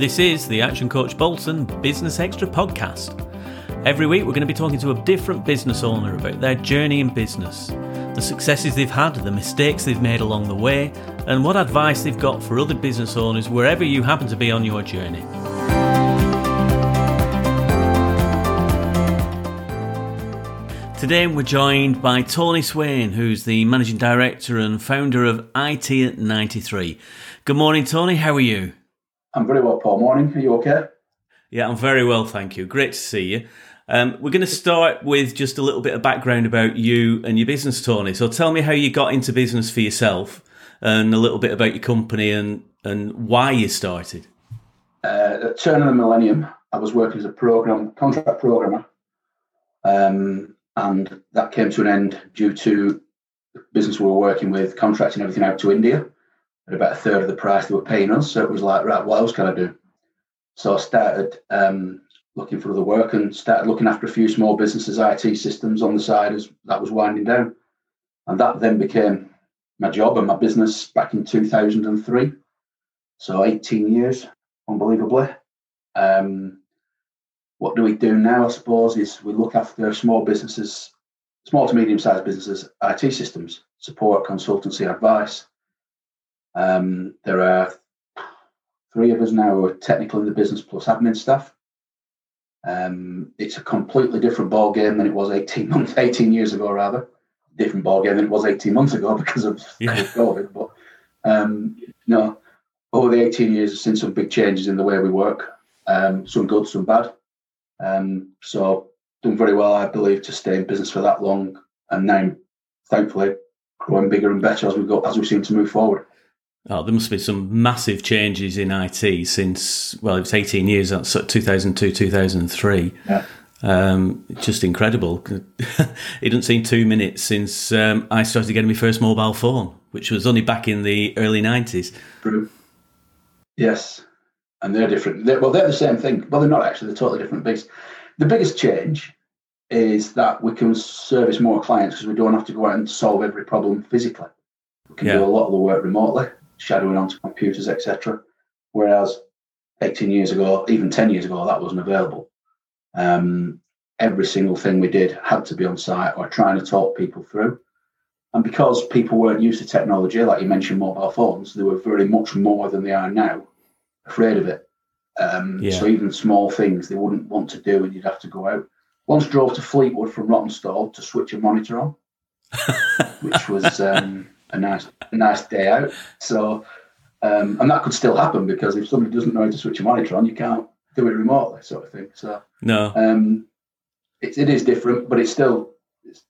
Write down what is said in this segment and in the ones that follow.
This is the Action Coach Bolton Business Extra podcast. Every week, we're going to be talking to a different business owner about their journey in business, the successes they've had, the mistakes they've made along the way, and what advice they've got for other business owners wherever you happen to be on your journey. Today we're joined by Tony Swain, who's the managing director and founder of IT at 93. Good morning, Tony. How are you? I'm very well, Paul. Morning. Are you okay? Yeah, I'm very well, thank you. Great to see you. Um, we're going to start with just a little bit of background about you and your business, Tony. So tell me how you got into business for yourself and a little bit about your company and, and why you started. Uh, at turn of the millennium, I was working as a program contract programmer. Um, and that came to an end due to the business we were working with contracting everything out to India at about a third of the price they were paying us. So it was like, right, what else can I do? So I started um, looking for other work and started looking after a few small businesses' IT systems on the side as that was winding down. And that then became my job and my business back in 2003. So 18 years, unbelievably. Um, what do we do now? I suppose is we look after small businesses, small to medium sized businesses, IT systems, support, consultancy, advice. Um, there are three of us now who are technical in the business plus admin staff. Um, it's a completely different ball game than it was 18 months, 18 years ago, rather. Different ball game than it was 18 months ago because of yeah. COVID. But um, no, over the 18 years, I've seen some big changes in the way we work. Um, some good, some bad. Um, so done very well, I believe, to stay in business for that long, and now, thankfully, growing bigger and better as we go as we seem to move forward. Oh, there must be some massive changes in IT since well, it was eighteen years. That's two thousand two, two thousand three. Yeah. Um, just incredible. it doesn't seem two minutes since um, I started getting my first mobile phone, which was only back in the early nineties. True. Yes, and they're different. They're, well, they're the same thing. Well, they're not actually. They're totally different beasts. The biggest change is that we can service more clients because we don't have to go out and solve every problem physically. We can yeah. do a lot of the work remotely, shadowing onto computers, etc. Whereas 18 years ago, even 10 years ago, that wasn't available. Um, every single thing we did had to be on site or trying to talk people through. And because people weren't used to technology, like you mentioned, mobile phones, they were very much more than they are now afraid of it. Um, yeah. So even small things they wouldn't want to do, and you'd have to go out. Once drove to Fleetwood from Rawtenstall to switch a monitor on, which was um, a nice, a nice day out. So, um, and that could still happen because if somebody doesn't know how to switch a monitor on, you can't do it remotely, sort of thing. So, no, um, it, it is different, but it's still it's,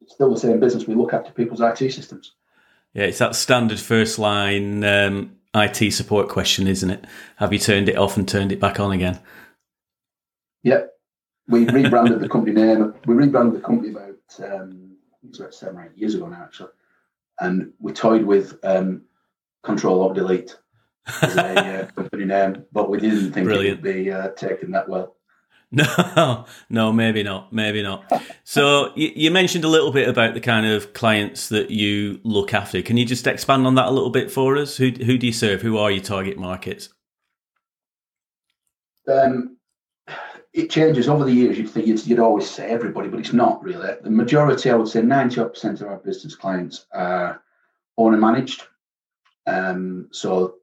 it's still the same business. We look after people's IT systems. Yeah, it's that standard first line um, IT support question, isn't it? Have you turned it off and turned it back on again? Yep. We rebranded the company name. We rebranded the company about um, about seven or eight years ago now, actually. And we toyed with um, Control Alt Delete as a uh, company name, but we didn't think Brilliant. it would be uh, taken that well. No, no, maybe not, maybe not. So you, you, mentioned a little bit about the kind of clients that you look after. Can you just expand on that a little bit for us? Who who do you serve? Who are your target markets? Um, it changes over the years. You'd think you'd, you'd, always say everybody, but it's not really. The majority, I would say, ninety percent of our business clients are owner managed. Um, so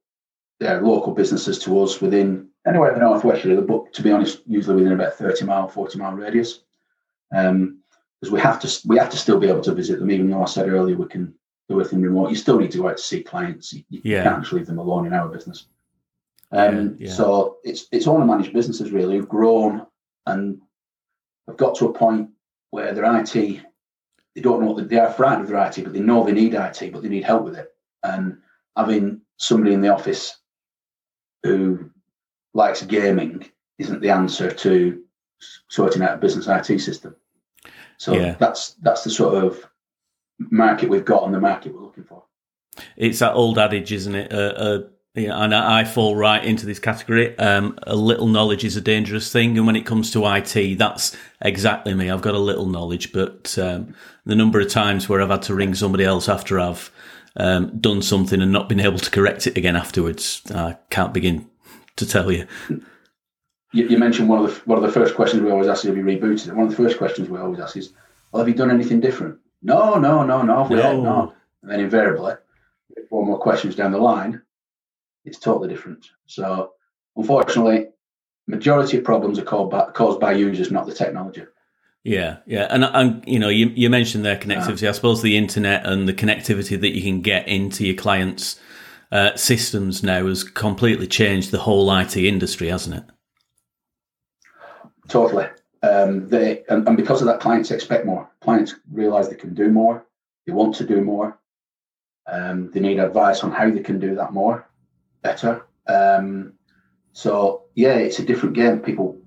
they're local businesses to us within anywhere in the northwest really, but to be honest, usually within about 30 mile, 40 mile radius. Um, because we have to we have to still be able to visit them, even though I said earlier we can do everything remote. You still need to go out to see clients. You, you yeah. can't just leave them alone in our business. Um, yeah, yeah. So it's it's owner managed businesses really who've grown and have got to a point where their IT they don't know what they, are frightened of their IT, but they know they need IT, but they need help with it. And having somebody in the office who likes gaming isn't the answer to sorting out a business IT system. So yeah. that's that's the sort of market we've got and the market we're looking for. It's that old adage, isn't it? Uh, uh, yeah, and I fall right into this category. Um, a little knowledge is a dangerous thing, and when it comes to IT, that's exactly me. I've got a little knowledge, but um, the number of times where I've had to ring somebody else after I've um, done something and not been able to correct it again afterwards, I can't begin to tell you. You, you mentioned one of the one of the first questions we always ask is, "Have you rebooted?" And one of the first questions we always ask is, "Well, have you done anything different?" No, no, no, no. We no. no. And then invariably, four more questions down the line, it's totally different. So, unfortunately, majority of problems are caused by, caused by users, not the technology. Yeah, yeah, and and you know, you you mentioned their connectivity. Yeah. I suppose the internet and the connectivity that you can get into your clients' uh, systems now has completely changed the whole IT industry, hasn't it? Totally. Um, they and, and because of that, clients expect more. Clients realize they can do more. They want to do more. Um, they need advice on how they can do that more, better. Um, so yeah, it's a different game. People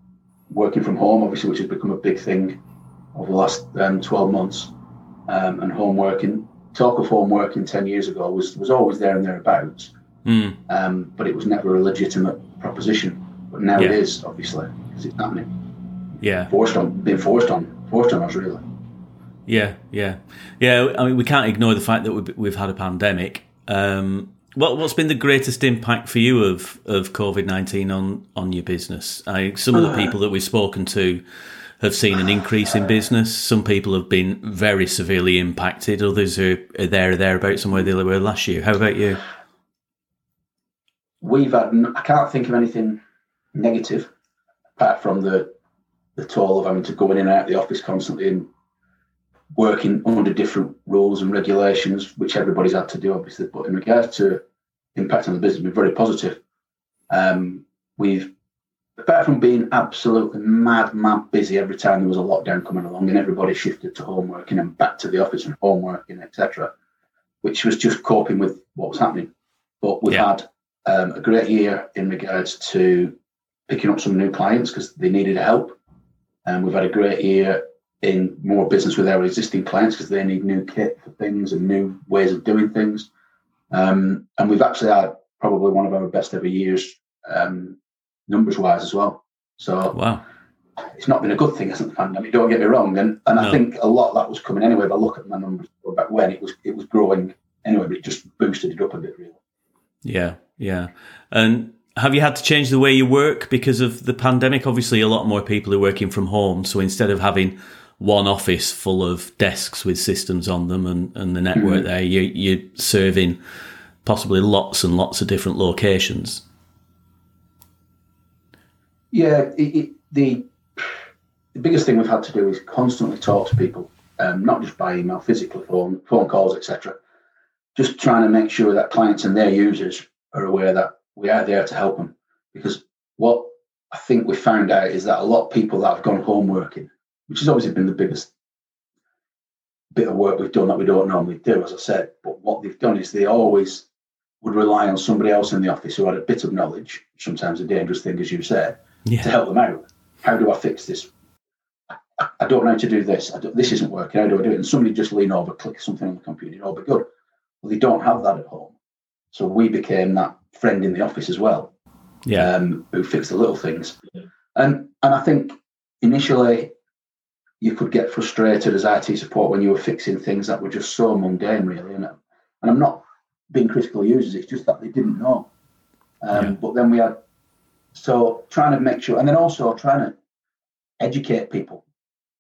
working from home, obviously, which has become a big thing over the last um, 12 months, um, and home working. Talk of home working 10 years ago was, was always there and thereabouts, mm. um, but it was never a legitimate proposition. But now yeah. it is, obviously, because it's happening. Yeah. Forced on, being forced on, forced on us, really. Yeah, yeah. Yeah, I mean, we can't ignore the fact that we've, we've had a pandemic. Um, what, what's been the greatest impact for you of, of COVID 19 on, on your business? I, some of the uh. people that we've spoken to have seen an increase in business. Some people have been very severely impacted. Others are, are there or thereabouts somewhere they were last year. How about you? We've had. I can't think of anything negative apart from the the toll of having to go in and out of the office constantly and working under different rules and regulations, which everybody's had to do, obviously. But in regards to impact on the business, we're very positive. Um, we've apart from being absolutely mad, mad busy every time there was a lockdown coming along and everybody shifted to home working and back to the office and home working, etc., which was just coping with what was happening. But we've yeah. had um, a great year in regards to picking up some new clients because they needed help. And we've had a great year in more business with our existing clients because they need new kit for things and new ways of doing things. Um, and we've actually had probably one of our best ever years um, numbers wise as well. So wow. It's not been a good thing, hasn't the pandemic? Don't get me wrong, and and no. I think a lot of that was coming anyway. But I look at my numbers back when it was it was growing anyway, but it just boosted it up a bit, really. Yeah, yeah. And have you had to change the way you work because of the pandemic? Obviously, a lot more people are working from home. So instead of having one office full of desks with systems on them and, and the network mm-hmm. there, you, you're serving possibly lots and lots of different locations. Yeah, it, it, the the biggest thing we've had to do is constantly talk to people, um, not just by email, physically, phone phone calls, etc. Just trying to make sure that clients and their users are aware that we are there to help them. Because what I think we found out is that a lot of people that have gone home working, which has obviously been the biggest bit of work we've done that we don't normally do, as I said, but what they've done is they always would rely on somebody else in the office who had a bit of knowledge, sometimes a dangerous thing, as you said, yeah. to help them out. How do I fix this? I, I don't know how to do this. this isn't working. How do I do it? And somebody just lean over, click something on the computer, it'll be good. Well, they don't have that at home. So we became that friend in the office as well. Yeah. Um, who fixed the little things. And and I think initially you could get frustrated as IT support when you were fixing things that were just so mundane, really. And, and I'm not being critical users, it's just that they didn't know. Um, yeah. But then we had so trying to make sure, and then also trying to educate people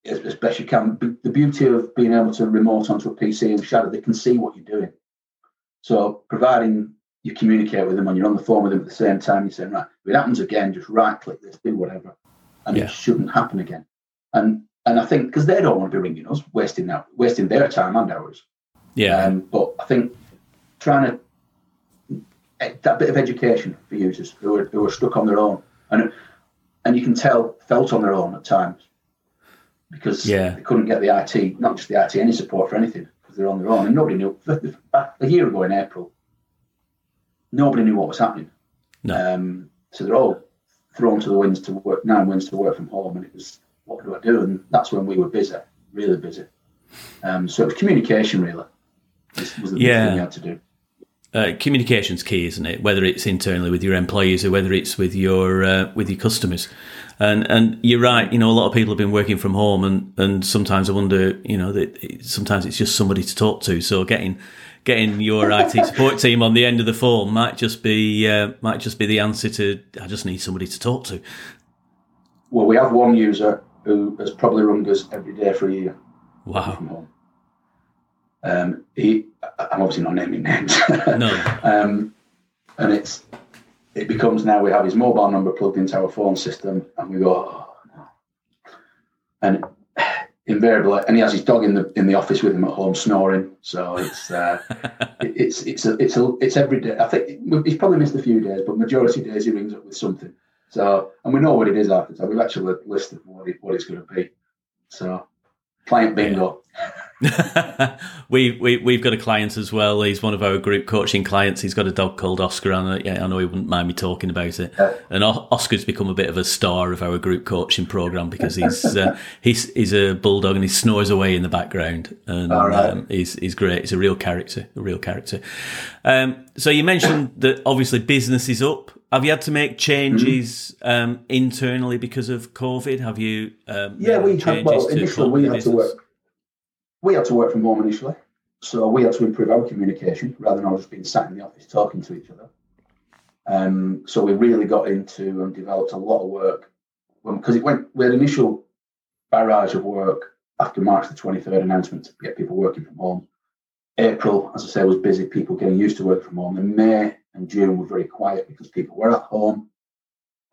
as, as best you can. The beauty of being able to remote onto a PC and shadow, they can see what you're doing. So providing you communicate with them and you're on the phone with them at the same time, you're saying, right, if it happens again, just right click this, do whatever. And yeah. it shouldn't happen again. And and I think because they don't want to be ringing us, wasting that, wasting their time and ours. Yeah. Um, but I think trying to that bit of education for users who are, who are stuck on their own, and and you can tell felt on their own at times because yeah. they couldn't get the IT, not just the IT, any support for anything because they're on their own, and nobody knew. Back a year ago in April, nobody knew what was happening. No. Um, so they're all thrown to the winds to work nine winds to work from home, and it was what do I do? And that's when we were busy, really busy. Um, so it was communication, really. Was, the yeah. thing we had to do uh, communication's key, isn't it? Whether it's internally with your employees or whether it's with your uh, with your customers. And and you're right. You know, a lot of people have been working from home, and and sometimes I wonder, you know, that sometimes it's just somebody to talk to. So getting getting your IT support team on the end of the phone might just be uh, might just be the answer to. I just need somebody to talk to. Well, we have one user who has probably rung us every day for a year. Wow. Um, he, I'm obviously not naming names. No. um, and it's it becomes now we have his mobile number plugged into our phone system, and we go, oh, no. and invariably, and he has his dog in the in the office with him at home snoring. So it's uh, it- it's it's a, it's a, it's every day. I think he's probably missed a few days, but majority of days he rings up with something. So and we know what it is after. So we've actually listed what it, what it's going to be. So client bingo. we, we we've got a client as well. He's one of our group coaching clients. He's got a dog called Oscar, and yeah, I know he wouldn't mind me talking about it. And O- Oscar's become a bit of a star of our group coaching program because he's uh, he's he's a bulldog and he snores away in the background, and right. um, he's he's great. He's a real character, a real character. Um, so you mentioned that obviously business is up. Have you had to make changes um, internally because of COVID? Have you? Um, Yeah, we had well initially we had to work. We had to work from home initially, so we had to improve our communication rather than just being sat in the office talking to each other. Um, so we really got into and developed a lot of work because it went. We had initial barrage of work after March the twenty third announcement to get people working from home. April, as I say, was busy. People getting used to work from home. And May and June were very quiet because people were at home,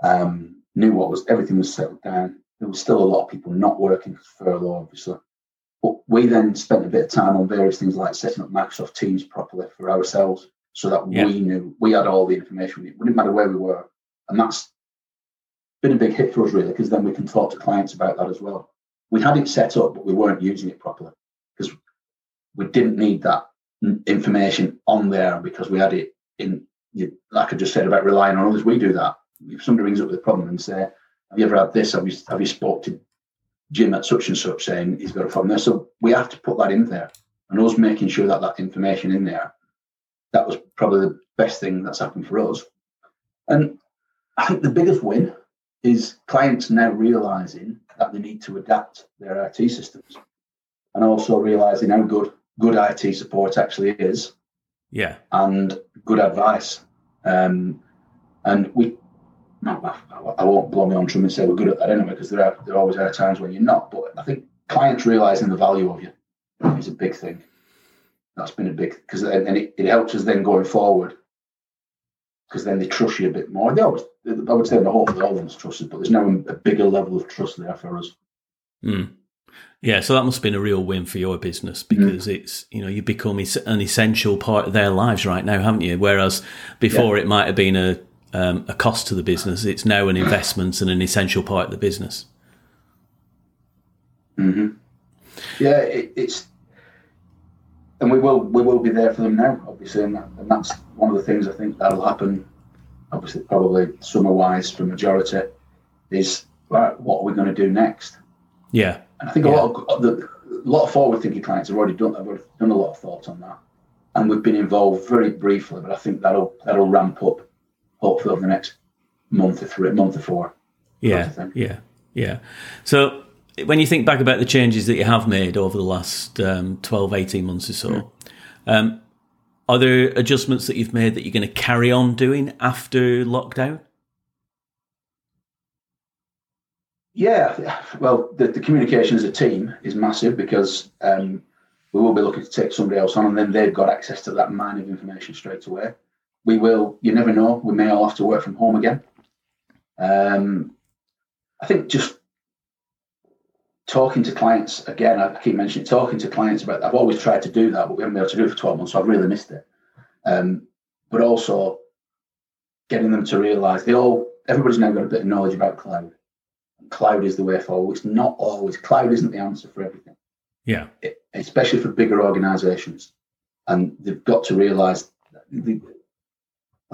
um, knew what was everything was settled down. There was still a lot of people not working because furlough, obviously. We then spent a bit of time on various things like setting up Microsoft Teams properly for ourselves so that Yeah. we knew we had all the information we. It didn't matter where we were. And that's been a big hit for us, really, because then we can talk to clients about that as well. We had it set up, but we weren't using it properly because we didn't need that information on there because we had it in, like I just said about relying on others. We do that. If somebody rings up with a problem and say, "Have you ever had this? Have you have you spoke to Jim at such and such saying he's got a problem there?" So we have to put that in there, and us making sure that that information in there. That was probably the best thing that's happened for us. And I think the biggest win is clients now realizing that they need to adapt their IT systems and also realizing how good good IT support actually is Yeah, and good advice. Um, and we, no, I, I won't blow my own drum and say we're good at that anyway, because there are there always are times when you're not. But I think clients realizing the value of you is a big thing. That's been a big because and, and it, it helps us then going forward because then they trust you a bit more. They always, I would say, the whole all of them's trusted, but there's now a bigger level of trust there for us. Mm. Yeah, so that must have been a real win for your business because it's you know you become an essential part of their lives right now, haven't you? Whereas before it might have been a um, a cost to the business, it's now an investment and an essential part of the business. hmm Yeah, it, it's, and we will we will be there for them now, obviously, and, that, and that's one of the things I think that'll happen. Obviously, probably summer wise for majority is right. What are we going to do next? Yeah, And I think a lot of the a lot of forward thinking clients have already done have already done a lot of thought on that, and we've been involved very briefly, but I think that'll that'll ramp up hopefully over the next month or three, month or four. yeah, yeah, yeah. So when you think back about the changes that you have made over the last um, 12, 18 months or so, um, are there adjustments that you've made that you're going to carry on doing after lockdown? Yeah, well, the, the communication as a team is massive because um, we will be looking to take somebody else on, and then they've got access to that mine of information straight away. We will. You never know. We may all have to work from home again. Um, I think just talking to clients again. I keep mentioning talking to clients about. I've always tried to do that, but we haven't been able to do it for twelve months, so I've really missed it. Um, but also getting them to realise they all. Everybody's now got a bit of knowledge about cloud cloud is the way forward. It's not always cloud isn't the answer for everything, Yeah, especially for bigger organisations. And they've got to realise,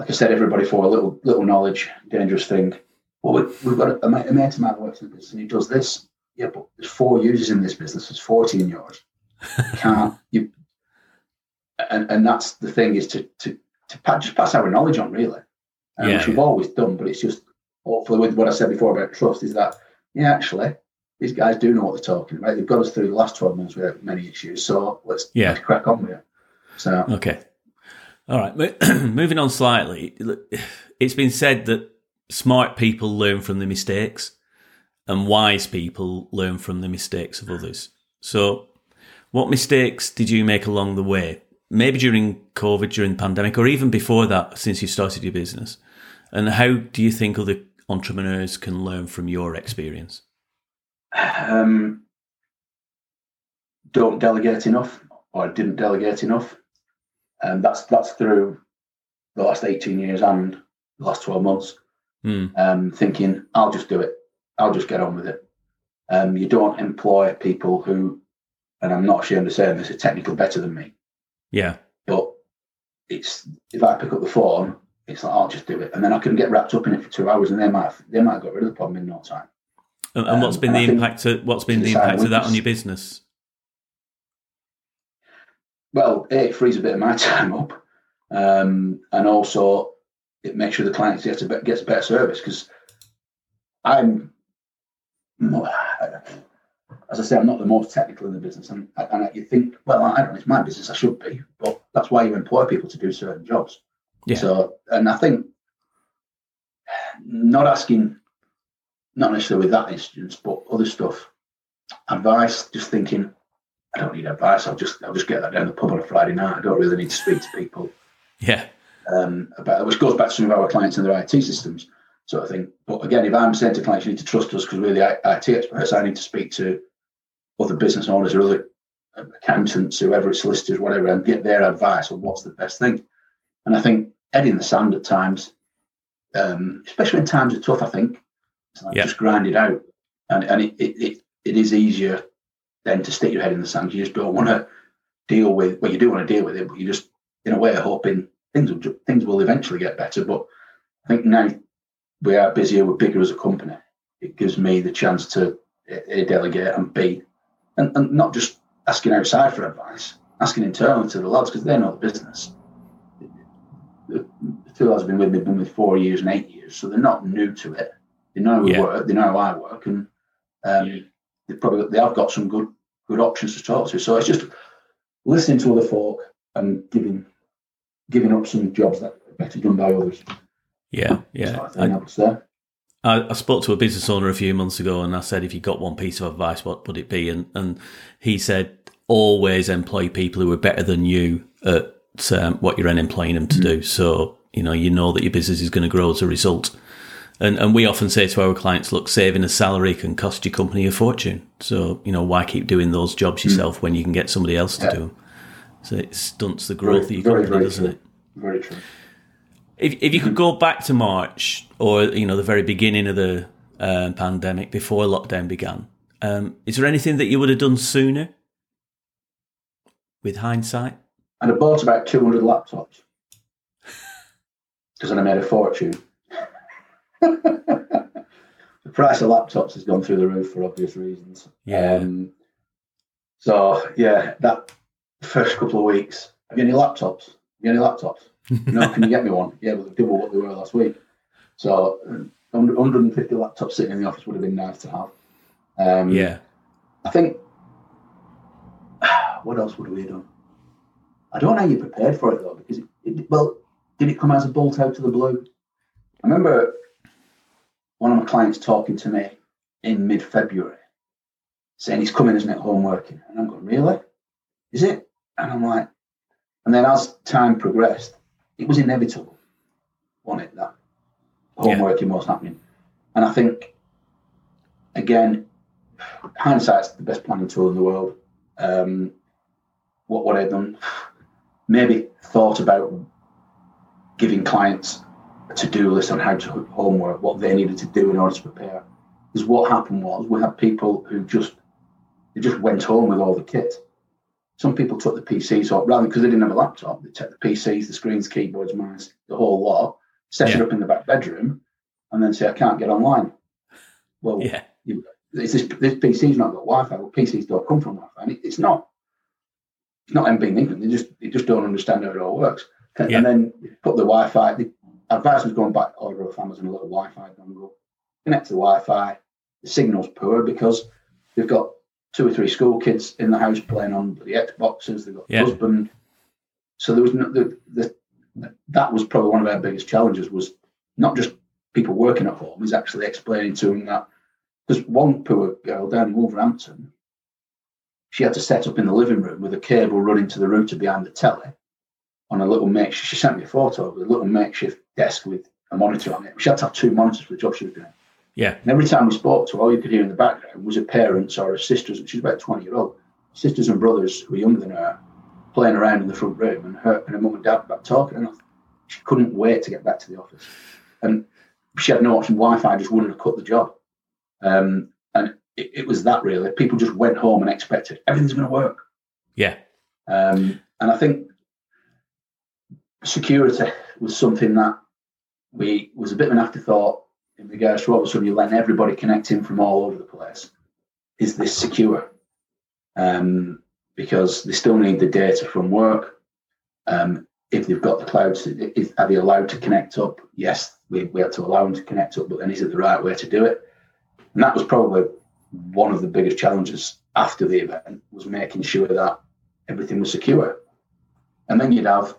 like I said, everybody for a little little knowledge, dangerous thing. Well, we, we've got a, a mate of mine works in this, and he does this. Yeah, but there's four users in this business. There's forty in yours. You can't you? And and that's the thing is to to to just pass our knowledge on, really, um, Yeah, which we've yeah. always done. But it's just hopefully with what I said before about trust is that yeah, actually, these guys do know what they're talking about. They've got us through the last 12 months without many issues. So let's, Yeah. let's crack on with it. So Okay. All right. Moving on slightly, it's been said that smart people learn from the mistakes and wise people learn from the mistakes of others. So, what mistakes did you make along the way? Maybe during COVID, during the pandemic, or even before that, since you started your business? And how do you think other entrepreneurs can learn from your experience? um, don't delegate enough, or didn't delegate enough. And that's that's through the last 18 years and the last 12 months. Hmm. Um, thinking, I'll just do it. I'll just get on with it. Um, you don't employ people who, and I'm not ashamed of saying this, are technically better than me. Yeah. But it's if I pick up the phone, it's like I'll just do it, and then I can get wrapped up in it for two hours, and they might they might have got rid of the problem in no time. And, and what's Um, been the impact? Of, what's been the impact of that on your business? Well, it frees a bit of my time up, um, and also it makes sure the client gets a bit, gets a better service because I'm, not, as I say, I'm not the most technical in the business, and, and you think, well, I don't know, it's my business, I should be, but that's why you employ people to do certain jobs. Yeah. So, and I think not asking, not necessarily with that instance, but other stuff, advice, just thinking, I don't need advice. I'll just I'll just get that down the pub on a Friday night. I don't really need to speak to people Yeah. um, about which goes back to some of our clients and their IT systems sort of thing. But again, if I'm saying to clients, you need to trust us because we're the IT experts, I need to speak to other business owners or other accountants, whoever it's solicitors, whatever, and get their advice on what's the best thing. And I think head in the sand at times, um, especially when times are tough, I think it's like Yeah. just grind it out, and and it, it it it is easier than to stick your head in the sand. You just don't want to deal with well, you do want to deal with it, but you just in a way are hoping things will things will eventually get better. But I think now we are busier, we're bigger as a company. It gives me the chance to a, delegate and b and, and not just asking outside for advice, asking internally to the lads because they know the business. The, the two lads have been with me, been with four years and eight years, so they're not new to it. They know how we Yeah. work, they know how I work, and um, they probably they have got some good good options to talk to. So it's just listening to other folk and giving giving up some jobs that are better done by others. Yeah. Yeah. I. I, I spoke to a business owner a few months ago and I said, if you got one piece of advice, what would it be? And, and he said, always employ people who are better than you at um, what you're employing them to do. So, you know, you know that your business is going to grow as a result. And, and we often say to our clients, look, saving a salary can cost your company a fortune. So, you know, why keep doing those jobs yourself when you can get somebody else to Yeah. do them? So it stunts the growth Very, of your very, company, very doesn't true. it? Very true. If, if you could go back to March or you know the very beginning of the uh, pandemic before lockdown began, um, is there anything that you would have done sooner? With hindsight, And I bought about 200 laptops because then I made a fortune. The price of laptops has gone through the roof for obvious reasons. Yeah. Um, so, yeah, that first couple of weeks, have you any laptops? Have you any laptops? no, can you get me one? Yeah, but double what they were last week. So, uh, 150 laptops sitting in the office would have been nice to have. Um, yeah, I think. What else would we have done? I don't know how you prepared for it though, because it, it, well, did it come as a bolt out of the blue? I remember one of my clients talking to me in mid-February, saying he's coming, isn't it, home working? And I'm going, really? Is it? And I'm like, and then as time progressed, it was inevitable, wasn't it? That home Yeah. working was happening, and I think again, hindsight's the best planning tool in the world. Um, what would I have done? Maybe thought about giving clients a to-do list on how to homework, what they needed to do in order to prepare. Because what happened was we had people who just they just went home with all the kit. Some people took the PCs off rather because they didn't have a laptop. They took the PCs, the screens, keyboards, mice, the whole lot, set it up in the back bedroom, and then say, "I can't get online." Well, yeah, it's this, this PC's not got Wi-Fi. Well, PCs don't come from Wi-Fi. And it, it's not. It's not MB in England. They just they just don't understand how it all works. And, Yeah. and then put the Wi-Fi. The advisor's going back to order off Amazon a little Wi-Fi dongle. Connect to the Wi-Fi. The signal's poor because they've got two or three school kids in the house playing on the Xboxes. They've got Yeah. husband. So there was no, the, the that was probably one of our biggest challenges was not just people working at home, is actually explaining to them that because one poor girl down in Wolverhampton, she had to set up in the living room with a cable running to the router behind the telly on a little makeshift. She sent me a photo of a little makeshift desk with a monitor on it. She had to have two monitors for the job she was doing. Yeah. And every time we spoke to her, all you could hear in the background was her parents or her sisters. She's about 20 year old. Sisters and brothers who were younger than her playing around in the front room and her and her mum and dad back talking. And she couldn't wait to get back to the office. And she had no option. Wi Fi just wouldn't have cut the job. Um, and it, it, was that really. People just went home and expected everything's going to work. Yeah. Um, and I think security was something that we was a bit of an afterthought in regards to all of a sudden you're letting everybody connect in from all over the place. Is this secure? Um, because they still need the data from work. Um, if they've got the clouds, is, are they allowed to connect up? Yes, we, we had to allow them to connect up, but then is it the right way to do it? And that was probably one of the biggest challenges after the event was making sure that everything was secure. And then you'd have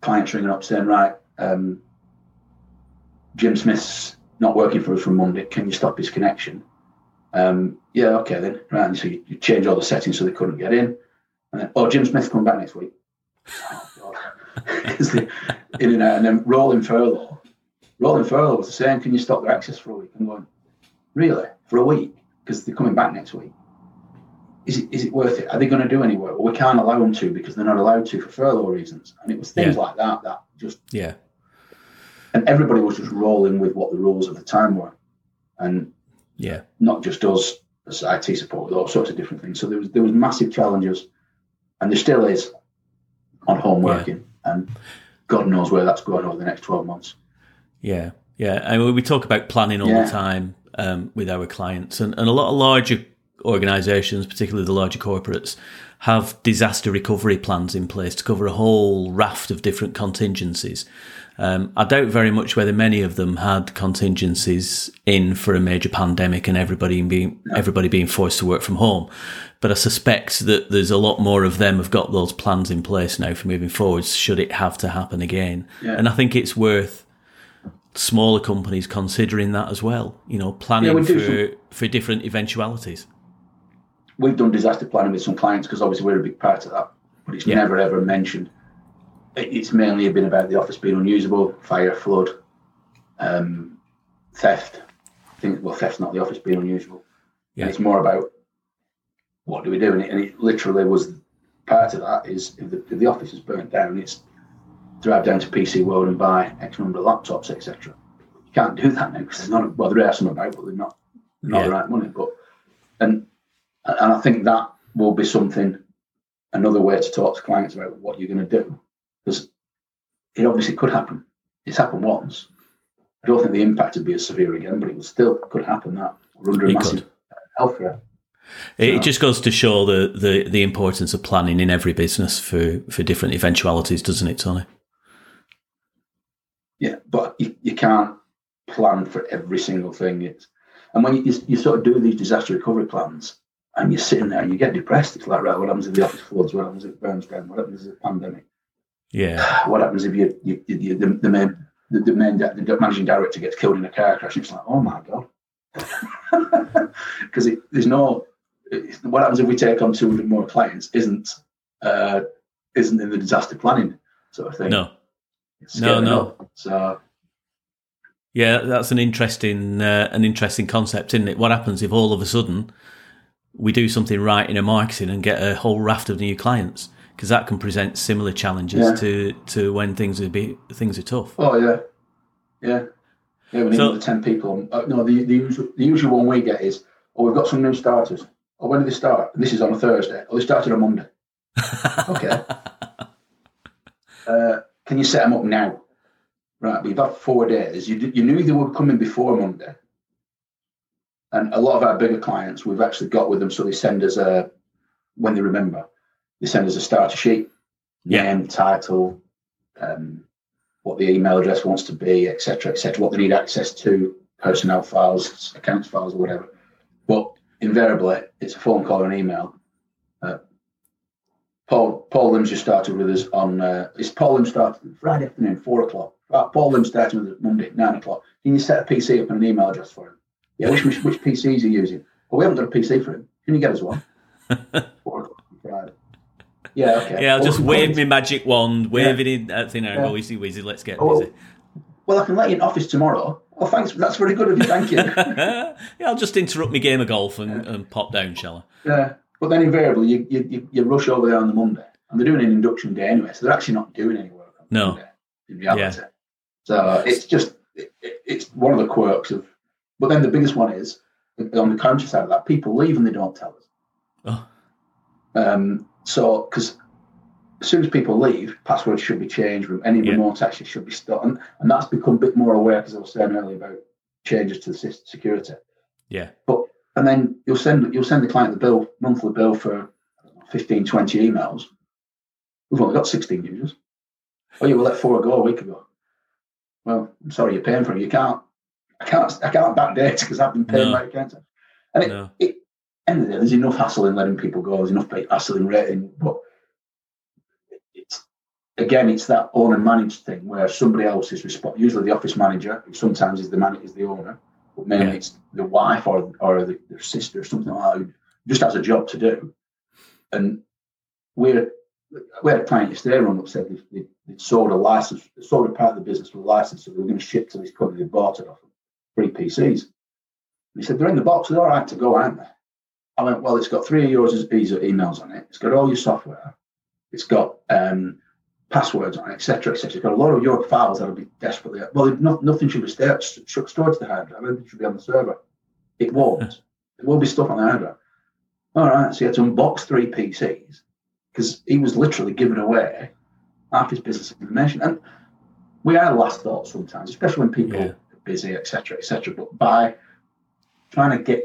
clients ringing up saying, right, um, Jim Smith's not working for us from Monday. Can you stop his connection? Um, yeah, okay then. Right. And so you, you, change all the settings so they couldn't get in. And then, oh, Jim Smith come back next week. Oh. And then rolling furlough. Rolling furlough was the same. Can you stop their access for a week? I'm going, really? For a week? Because they're coming back next week. Is it, is it worth it? Are they going to do any work? Well, we can't allow them to because they're not allowed to for furlough reasons. And it was things yeah. like that that just yeah and everybody was just rolling with what the rules of the time were, and yeah, not just us as IT support with all sorts of different things. So there was there was massive challenges, and there still is on home working, yeah. and God knows where that's going over the next twelve months. Yeah, yeah, I mean, we talk about planning all yeah. the time um, with our clients, and, and a lot of larger organisations, particularly the larger corporates, have disaster recovery plans in place to cover a whole raft of different contingencies. Um, I doubt very much whether many of them had contingencies in for a major pandemic and everybody being everybody being forced to work from home. But I suspect that there's a lot more of them have got those plans in place now for moving forwards. Should it have to happen again, yeah. and I think it's worth smaller companies considering that as well. You know, planning yeah, for some, for different eventualities. We've done disaster planning with some clients because obviously we're a big part of that, but it's yeah. never ever mentioned it's mainly been about the office being unusable, fire, flood, um, theft. I think well, theft's not the office being unusable. Yeah. it's more about what do we do, and it, and it, literally was part of that is if the, if the office is burnt down, it's drive down to PC World and buy X number of laptops, etc. You can't do that now because there's not well there are some about, but they're not they're not yeah. the right money. But and and I think that will be something another way to talk to clients about what you're going to do because it obviously could happen. It's happened once. I don't think the impact would be as severe again, but it still could happen that we're under a massive could. health threat. It just goes to show the, the, the importance of planning in every business for, for different eventualities, doesn't it, Tony? Yeah, but you, you can't plan for every single thing. It's, and when you, you sort of do these disaster recovery plans and you're sitting there and you get depressed, it's like, right, what happens if the office floods? What happens if it burns down? What happens if a pandemic? Yeah. What happens if you, you, you the, the main the, the main the managing director gets killed in a car crash? It's like, oh my god, because there's no. What happens if we take on 200 more clients? Isn't uh, isn't in the disaster planning sort of thing? No. No, no. So. Yeah, that's an interesting uh, an interesting concept, isn't it? What happens if all of a sudden we do something right in a marketing and get a whole raft of new clients? because that can present similar challenges yeah. to to when things are be things are tough. Oh yeah, yeah, yeah. We need so, ten people. Uh, no, the, the usual the usual one we get is, oh, we've got some new starters. Oh, when did they start? This is on a Thursday. Oh, they started on Monday. okay. Uh, can you set them up now? Right, we've had four days. You, you knew they were coming before Monday. And a lot of our bigger clients, we've actually got with them, so they send us a, when they remember, they send us a starter sheet, yeah. name, title, um, what the email address wants to be, etc., etc., what they need access to, personnel files, accounts files, or whatever. But invariably, it's a phone call or an email. Uh, Paul Paul Lim's just started with us on. Uh, it's Paul Lim started Friday afternoon, four o'clock. Uh, Paul Lim started with us Monday, nine o'clock. Can you set a PC up and an email address for him? Yeah, which which, which PCs are you using? Well, we haven't got a PC for him. Can you get us one? four o'clock on Friday. Yeah, okay. Yeah, I'll just wave my magic wand, wave Yeah. it in at thin air and Yeah. go easy wheezy, let's get Oh, busy. Well, I can let you in office tomorrow. Oh, thanks. That's very good of you. Thank you. yeah, I'll just interrupt my game of golf and, and pop down, shall I? Yeah, but then invariably you, you, you, rush over there on the Monday, and they're doing an induction day anyway, so they're actually not doing any work on No. Monday in reality. So it's just it, it- it's one of the quirks of. But then the biggest one is on the counter side of that, people leave and they don't tell us. Oh. Um, so because as soon as people leave, passwords should be changed. Any Yeah. remote access should be stopped, and, and that's become a bit more aware because I was saying earlier about changes to the sys- security Yeah. But and then you'll send you'll send the client the bill monthly bill for I know, 15 20 emails we've only got 16 users oh yeah we let four go a week ago well i'm sorry you're paying for it you can't i can't i can't backdate because i've been paying No. my account and it, No. it end of the day, there's enough hassle in letting people go there's enough hassle in rating but it's again it's that own and manage thing where somebody else is responsible usually the office manager who sometimes is the man is the owner but mainly Yeah. it's the wife or or the, their sister or something like that who just has a job to do. And we're we had a client yesterday run up said they, they, they sold a license, sold a part of the business for a license, so they were going to ship to this company they bought it off them, three PCs. And he said they're in the box, they're all right to go, aren't they? I went, well, it's got three of yours emails on it. It's got all your software. It's got um, passwords on it, etc., etc. It's got a lot of your files that'll be desperately. Well, no, nothing should be stored, stored to the hard drive. Everything should be on the server. It won't. There will be stuff on the hard drive. All right, so he had to unbox three PCs because he was literally giving away half his business information. And we are last thought sometimes, especially when people Yeah. Busy, etc., etc. But by trying to get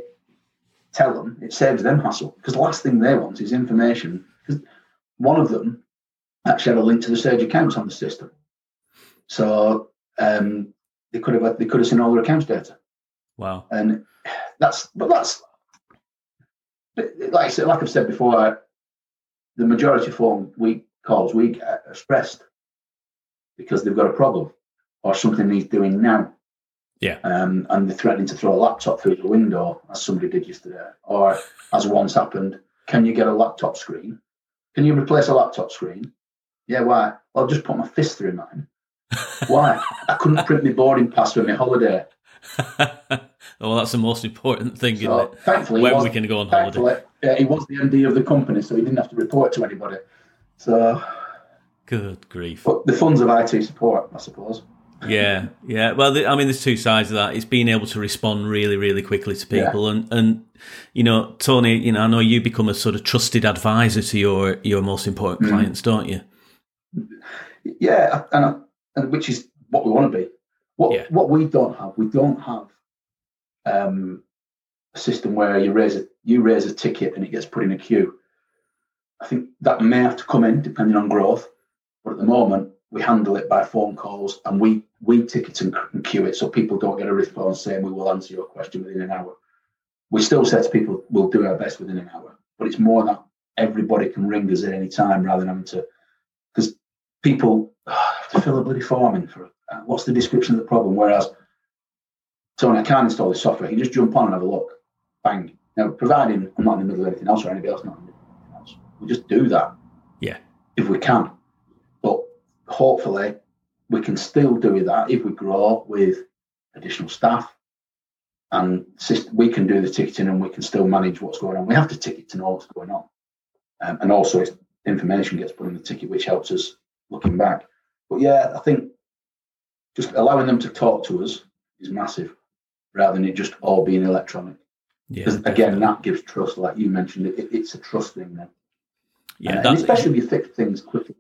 tell them, it saves them hassle because the last thing they want is information. Because one of them actually had a link to the Sage accounts on the system, so um, they could have they could have seen all their accounts data, Wow. and that's but that's like I said, like I've said before, the majority of phone we calls we get are stressed because they've got a problem or something needs doing now. Yeah. Um, and they're threatening to throw a laptop through the window, as somebody did yesterday, or as once happened. Can you get a laptop screen? Can you replace a laptop screen? Yeah, why? Well, I'll just put my fist through mine. Why? I couldn't print my boarding pass for my holiday. well, that's the most important thing, isn't So it? thankfully, When was- we can go on holiday. uh, he was the MD of the company, so he didn't have to report to anybody. So, Good grief. but the funds of IT support, I suppose. Yeah, yeah. Well, the, I mean, there's two sides of that. It's being able to respond really, really quickly to Yeah. people, and and you know, Tony, you know, I know you become a sort of trusted advisor to your your most important Mm. clients, don't you? Yeah, and, I- and which is what we want to be. What Yeah. what we don't have, we don't have um, a system where you raise a you raise a ticket and it gets put in a queue. I think that may have to come in depending on growth, but at the moment we handle it by phone calls and we we ticket and, and queue it so people don't get a response saying we will answer your question within an hour. We still say to people we'll do our best within an hour, but it's more that everybody can ring us at any time rather than having to because people have to fill a bloody form in for uh, what's the description of the problem. Whereas, Tony, I can't install this software. You just jump on and have a look. Bang. Now, providing I'm not in the middle of anything else or anybody else not in the middle of anything else, we just do that. Yeah. If we can. Hopefully, we can still do that if we grow with additional staff. And we can do the ticketing and we can still manage what's going on. We have to ticket to know what's going on. Um, and also, it's, information gets put in the ticket, which helps us looking back. But yeah, I think just allowing them to talk to us is massive rather than it just all being electronic. Yeah. Because again, that gives trust, like you mentioned, it, it's a trust thing then. yeah, and especially if you fix things quickly.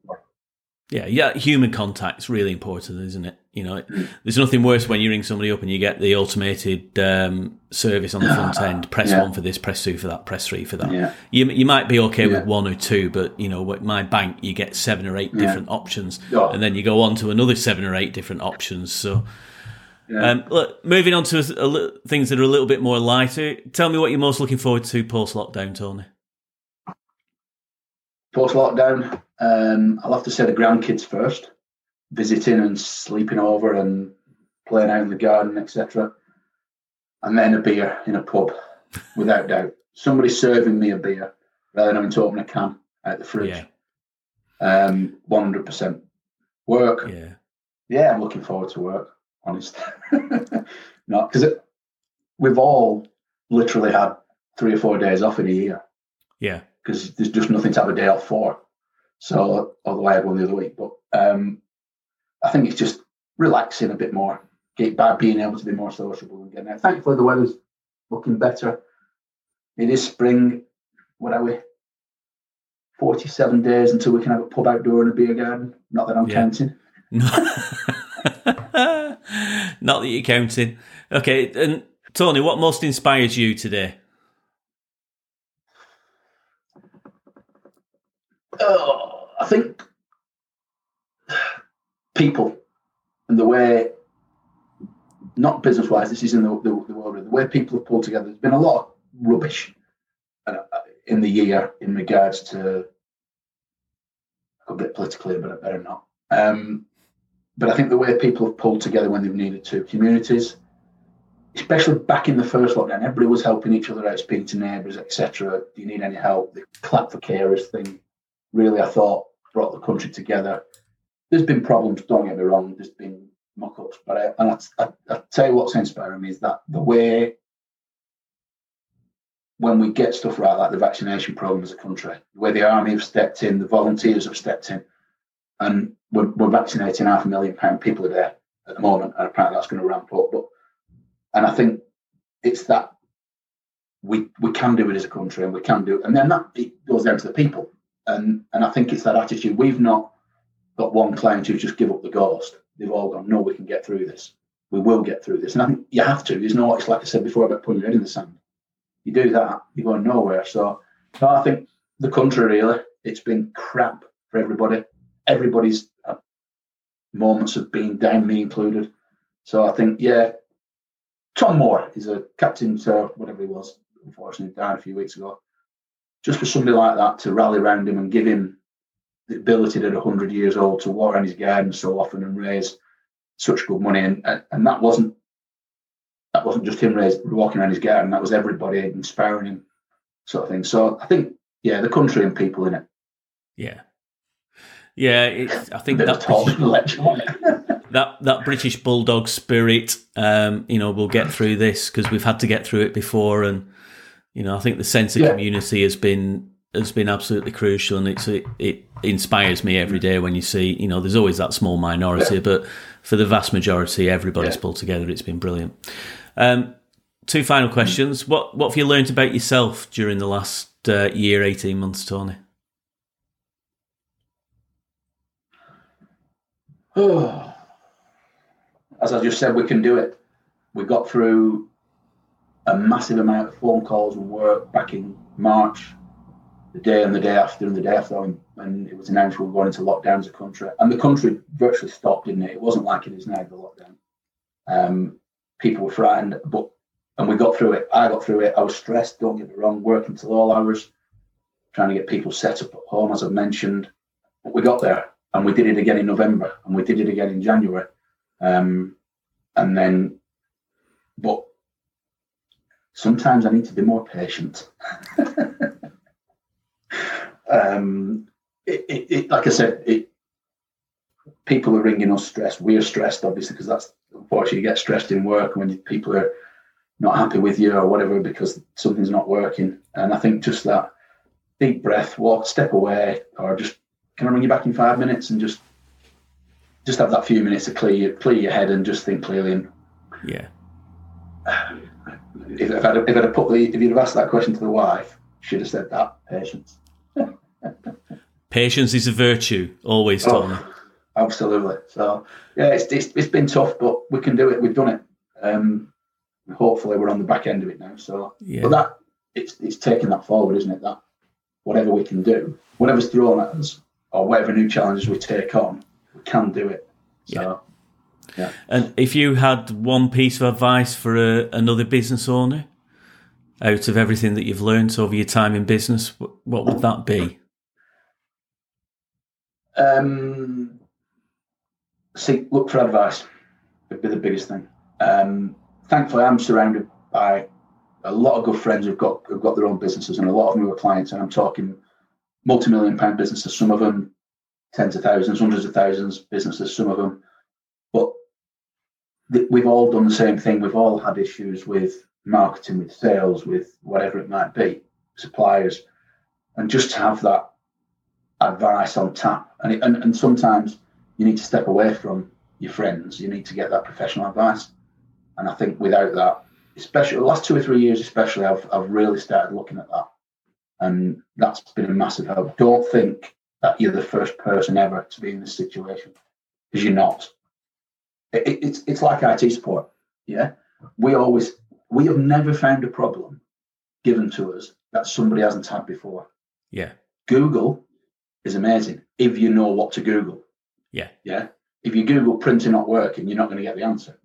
Yeah, yeah. Human contact's really important, isn't it? You know, there's nothing worse when you ring somebody up and you get the automated um, service on the front end. Press Yeah. one for this, press two for that, press three for that. Yeah. You, you might be okay Yeah. with one or two, but you know, with my bank, you get seven or eight different options, and then you go on to another seven or eight different options. So, um, look, moving on to a, li- things that are a little bit more lighter. Tell me what you're most looking forward to post lockdown, Tony. Post lockdown, um, I'll have to say the grandkids first, visiting and sleeping over and playing out in the garden, etc. And then a beer in a pub, without doubt. Somebody serving me a beer rather than having to open a can out the fridge. Yeah. Um, 100%. Work. Yeah. Yeah, I'm looking forward to work, honest. Not because we've all literally had three or four days off in a year Yeah. Because there's just nothing to have a day off for. So, although I had one the other week, but um, I think it's just relaxing a bit more, get by being able to be more sociable and getting out. Thankfully, the weather's looking better. It is spring. What are we? 47 days until we can have a pub outdoor and a beer garden. Not that I'm Yeah. counting. Not that you're counting. Okay, and Tony, what most inspires you today? Oh, I think people and the way, not business wise, this is in the, the, the world, the way people have pulled together. There's been a lot of rubbish uh, in the year in regards to, I could get political here, but I better not. Um, but I think the way people have pulled together when they've needed to, communities, especially back in the first lockdown, everybody was helping each other out, speaking to neighbours, etc. Do you need any help? The clap for carers thing really, I thought, brought the country together. There's been problems, don't get me wrong, there's been mock ups, but I, and I, I, I tell you what's inspiring me is that the way when we get stuff right, like the vaccination program as a country, the way the army have stepped in, the volunteers have stepped in, and we're, we're vaccinating half a million pound people a day at the moment, and apparently that's going to ramp up. But and I think it's that we we can do it as a country, and we can do it, and then that it goes down to the people, and and I think it's that attitude. We've not got one client who's just give up the ghost. They've all gone, no, we can get through this. We will get through this, and I think you have to. There's no, it's like I said before about putting your head in the sand. You do that, you're going nowhere. So, I think the country really, it's been crap for everybody. Everybody's had moments of being down, me included. So I think, yeah, Tom Moore is a captain to whatever he was, unfortunately died a few weeks ago. Just for somebody like that to rally around him and give him the ability at 100 years old to walk around his garden so often and raise such good money. And, and, and that wasn't that wasn't just him raised, walking around his garden, that was everybody inspiring him, sort of thing. So I think, yeah, the country and people in it. Yeah. Yeah, it's, I think that British, lecture on it. that that British bulldog spirit, um, you know, we'll get through this because we've had to get through it before, and you know, I think the sense of Yeah. community has been has been absolutely crucial, and it's it, it inspires me every day when you see, you know, there's always that small minority, but for the vast majority, everybody's Yeah. pulled together. It's been brilliant. Um, two final questions. What what have you learned about yourself during the last uh, year, eighteen months, Tony? As I just said, we can do it. We got through a massive amount of phone calls and work back in March, the day and the day after, and the day after when, it was announced we were going into lockdown as a country. And the country virtually stopped, didn't it? It wasn't like it is now, the lockdown. Um, people were frightened, but and we got through it. I got through it. I was stressed, don't get me wrong, working till all hours, trying to get people set up at home, as I've mentioned. But we got there and we did it again in November and we did it again in January. Um, and then, but sometimes I need to be more patient. um, it, it, it, like I said, it, people are ringing us stressed. We're stressed, obviously, because that's unfortunately you get stressed in work when people are not happy with you or whatever because something's not working. And I think just that deep breath, walk, step away, or just can I ring you back in five minutes and just just have that few minutes to clear your, clear your head and just think clearly. And Yeah, if, if, I'd, if I'd have put the if you'd have asked that question to the wife, she'd have said that patience. patience is a virtue. Always, Tony. Oh, absolutely. So yeah, it's, it's it's been tough, but we can do it. We've done it. Um, hopefully, we're on the back end of it now. So, Yeah. but that it's it's taking that forward, isn't it? That whatever we can do, whatever's thrown at us, or whatever new challenges we take on, we can do it. So And if you had one piece of advice for a, another business owner, out of everything that you've learned over your time in business, what would that be? Um, seek, look for advice would be the biggest thing. Um, thankfully, I'm surrounded by a lot of good friends who've got who've got their own businesses, and a lot of them are clients. And I'm talking multi-million pound businesses. Some of them tens of thousands, hundreds of thousands businesses. Some of them, we've all done the same thing. We've all had issues with marketing, with sales, with whatever it might be, suppliers, and just to have that advice on tap. And, it, and and sometimes you need to step away from your friends. You need to get that professional advice. And I think without that, especially the last two or three years, especially, I've I've really started looking at that, and that's been a massive help. Don't think that you're the first person ever to be in this situation because you're not. It, it, it's it's like IT support. Yeah, we always we have never found a problem given to us that somebody hasn't had before. Yeah. Google is amazing if you know what to Google. Yeah. Yeah. If you Google printer not working, you're not going to get the answer.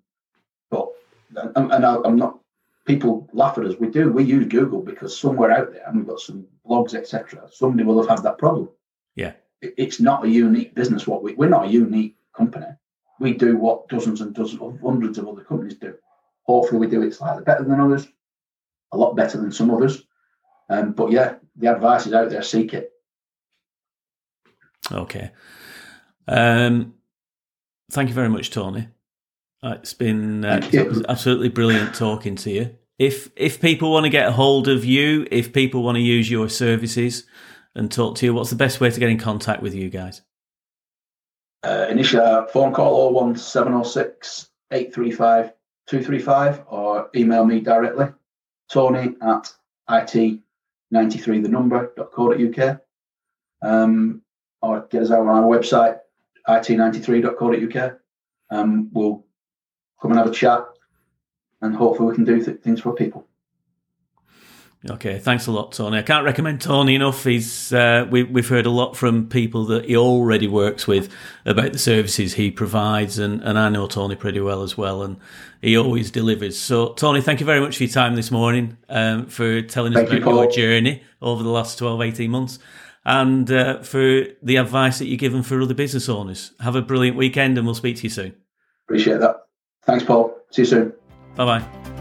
But and, and I, I'm not. People laugh at us. We do. We use Google because somewhere out there, and we've got some blogs, etc. Somebody will have had that problem. Yeah. It- It's not a unique business. What we we're not a unique company. We do what dozens and dozens of hundreds of other companies do. Hopefully, we do it slightly better than others, a lot better than some others. Um, but yeah, the advice is out there. Seek it. Okay. Um, thank you very much, Tony. Uh, It's been uh, absolutely brilliant talking to you. If if people want to get a hold of you, if people want to use your services and talk to you, what's the best way to get in contact with you guys? Uh, a phone call 01706 835 235 or email me directly, tony at it93 the number.co.uk um, or get us out on our website, it93.co.uk. Um, we'll come and have a chat and hopefully we can do th- things for people. Okay, thanks a lot, Tony. I can't recommend Tony enough. He's uh, we, we've heard a lot from people that he already works with about the services he provides, and, and I know Tony pretty well as well, and he always delivers. So, Tony, thank you very much for your time this morning, um, for telling us Thank you, about your journey over the last 12, 18 months, and uh, for the advice that you're given for other business owners. Have a brilliant weekend, and we'll speak to you soon. Appreciate that. Thanks, Paul. See you soon. Bye bye.